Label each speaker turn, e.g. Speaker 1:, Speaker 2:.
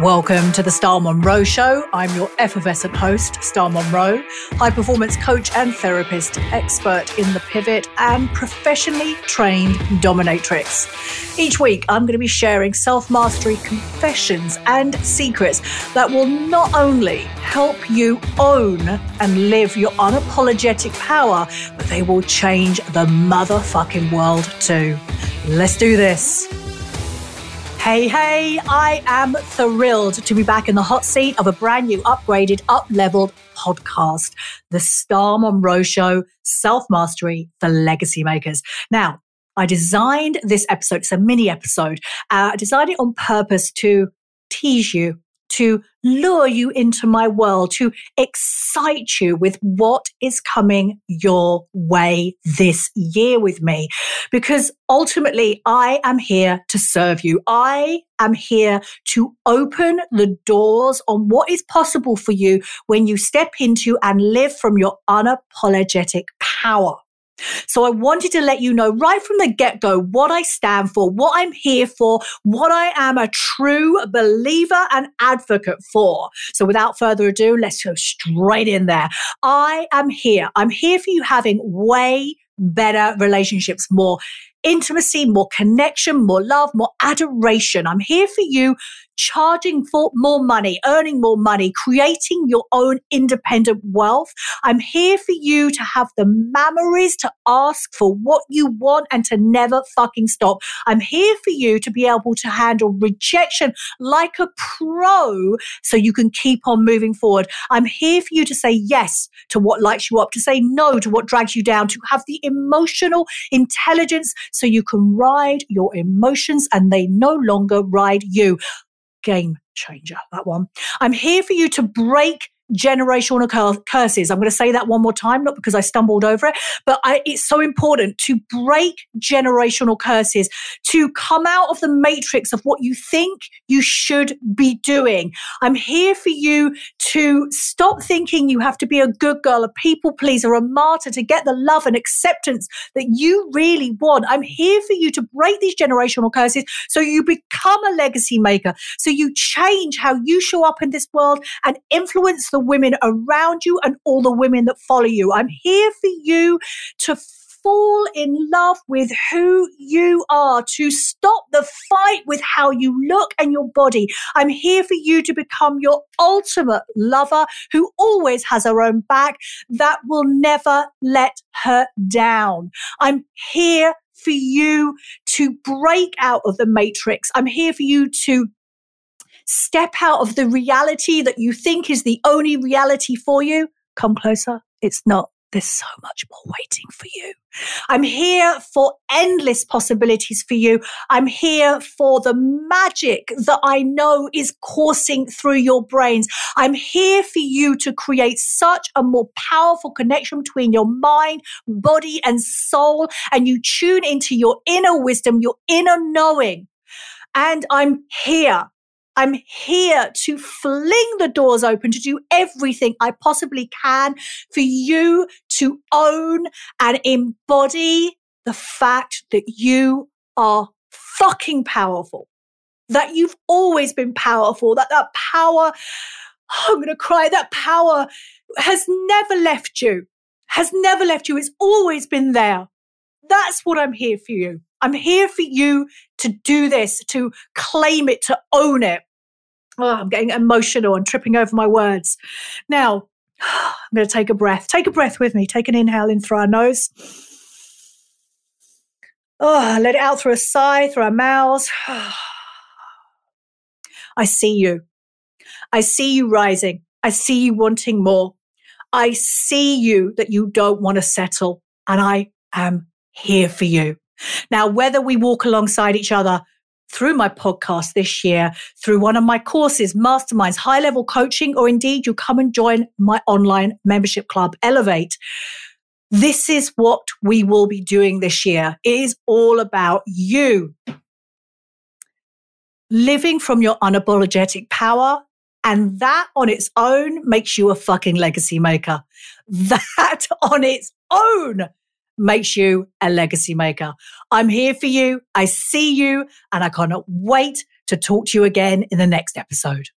Speaker 1: Welcome to the Star Monroe Show. I'm your effervescent host, Star Monroe, high performance coach and therapist, expert in the pivot, and professionally trained dominatrix. Each week, I'm going to be sharing self mastery confessions and secrets that will not only help you own and live your unapologetic power, but they will change the motherfucking world too. Let's do this. Hey, hey, I am thrilled to be back in the hot seat of a brand new, upgraded, up leveled podcast, The Star Monroe Show Self Mastery for Legacy Makers. Now, I designed this episode, it's a mini episode. Uh, I designed it on purpose to tease you to lure you into my world, to excite you with what is coming your way this year with me. Because ultimately, I am here to serve you. I am here to open the doors on what is possible for you when you step into and live from your unapologetic power. So I wanted to let you know right from the get go what I stand for, what I'm here for, what I am a true believer and advocate for. So without further ado, let's go straight in there. I am here. I'm here for you having way better relationships, more intimacy, more connection, more love, more adoration. I'm here for you charging for more money, earning more money, creating your own independent wealth. I'm here for you to have the memories to ask for what you want and to never fucking stop. I'm here for you to be able to handle rejection like a pro so you can keep on moving forward. I'm here for you to say yes to what lights you up, to say no to what drags you down, to have the emotional intelligence so you can ride your emotions and they no longer ride you game changer, that one. I'm here for you to break generational curses. I'm going to say that one more time, not because I stumbled over it, but I, it's so important to break generational curses, to come out of the matrix of what you think you should be doing. I'm here for you to stop thinking you have to be a good girl, a people pleaser, a martyr to get the love and acceptance that you really want. I'm here for you to break these generational curses so you become a legacy maker, so you change how you show up in this world and influence the women around you and all the women that follow you. I'm here for you to fall in love with who you are, to stop the fight with how you look and your body. I'm here for you to become your ultimate lover who always has her own back that will never let her down. I'm here for you to break out of the matrix. I'm here for you to Step out of the reality that you think is the only reality for you. Come closer. It's not. There's so much more waiting for you. I'm here for endless possibilities for you. I'm here for the magic that I know is coursing through your brains. I'm here for you to create such a more powerful connection between your mind, body, and soul. And you tune into your inner wisdom, your inner knowing. And I'm here I'm here to fling the doors open to do everything I possibly can for you to own and embody the fact that you are fucking powerful, that you've always been powerful, that that power, oh, I'm going to cry, that power has never left you, has never left you. It's always been there. That's what I'm here for you. I'm here for you to do this, to claim it, to own it. Oh, I'm getting emotional and tripping over my words. Now, I'm going to take a breath. Take a breath with me. Take an inhale in through our nose. Oh, let it out through a sigh, through our mouths. I see you. I see you rising. I see you wanting more. I see you that you don't want to settle. And I am here for you. Now, whether we walk alongside each other through my podcast this year, through one of my courses, masterminds, high level coaching, or indeed you come and join my online membership club, Elevate. This is what we will be doing this year. It is all about you living from your unapologetic power. And that on its own makes you a fucking legacy maker. That on its own makes you a legacy maker. I'm here for you. I see you and I cannot wait to talk to you again in the next episode.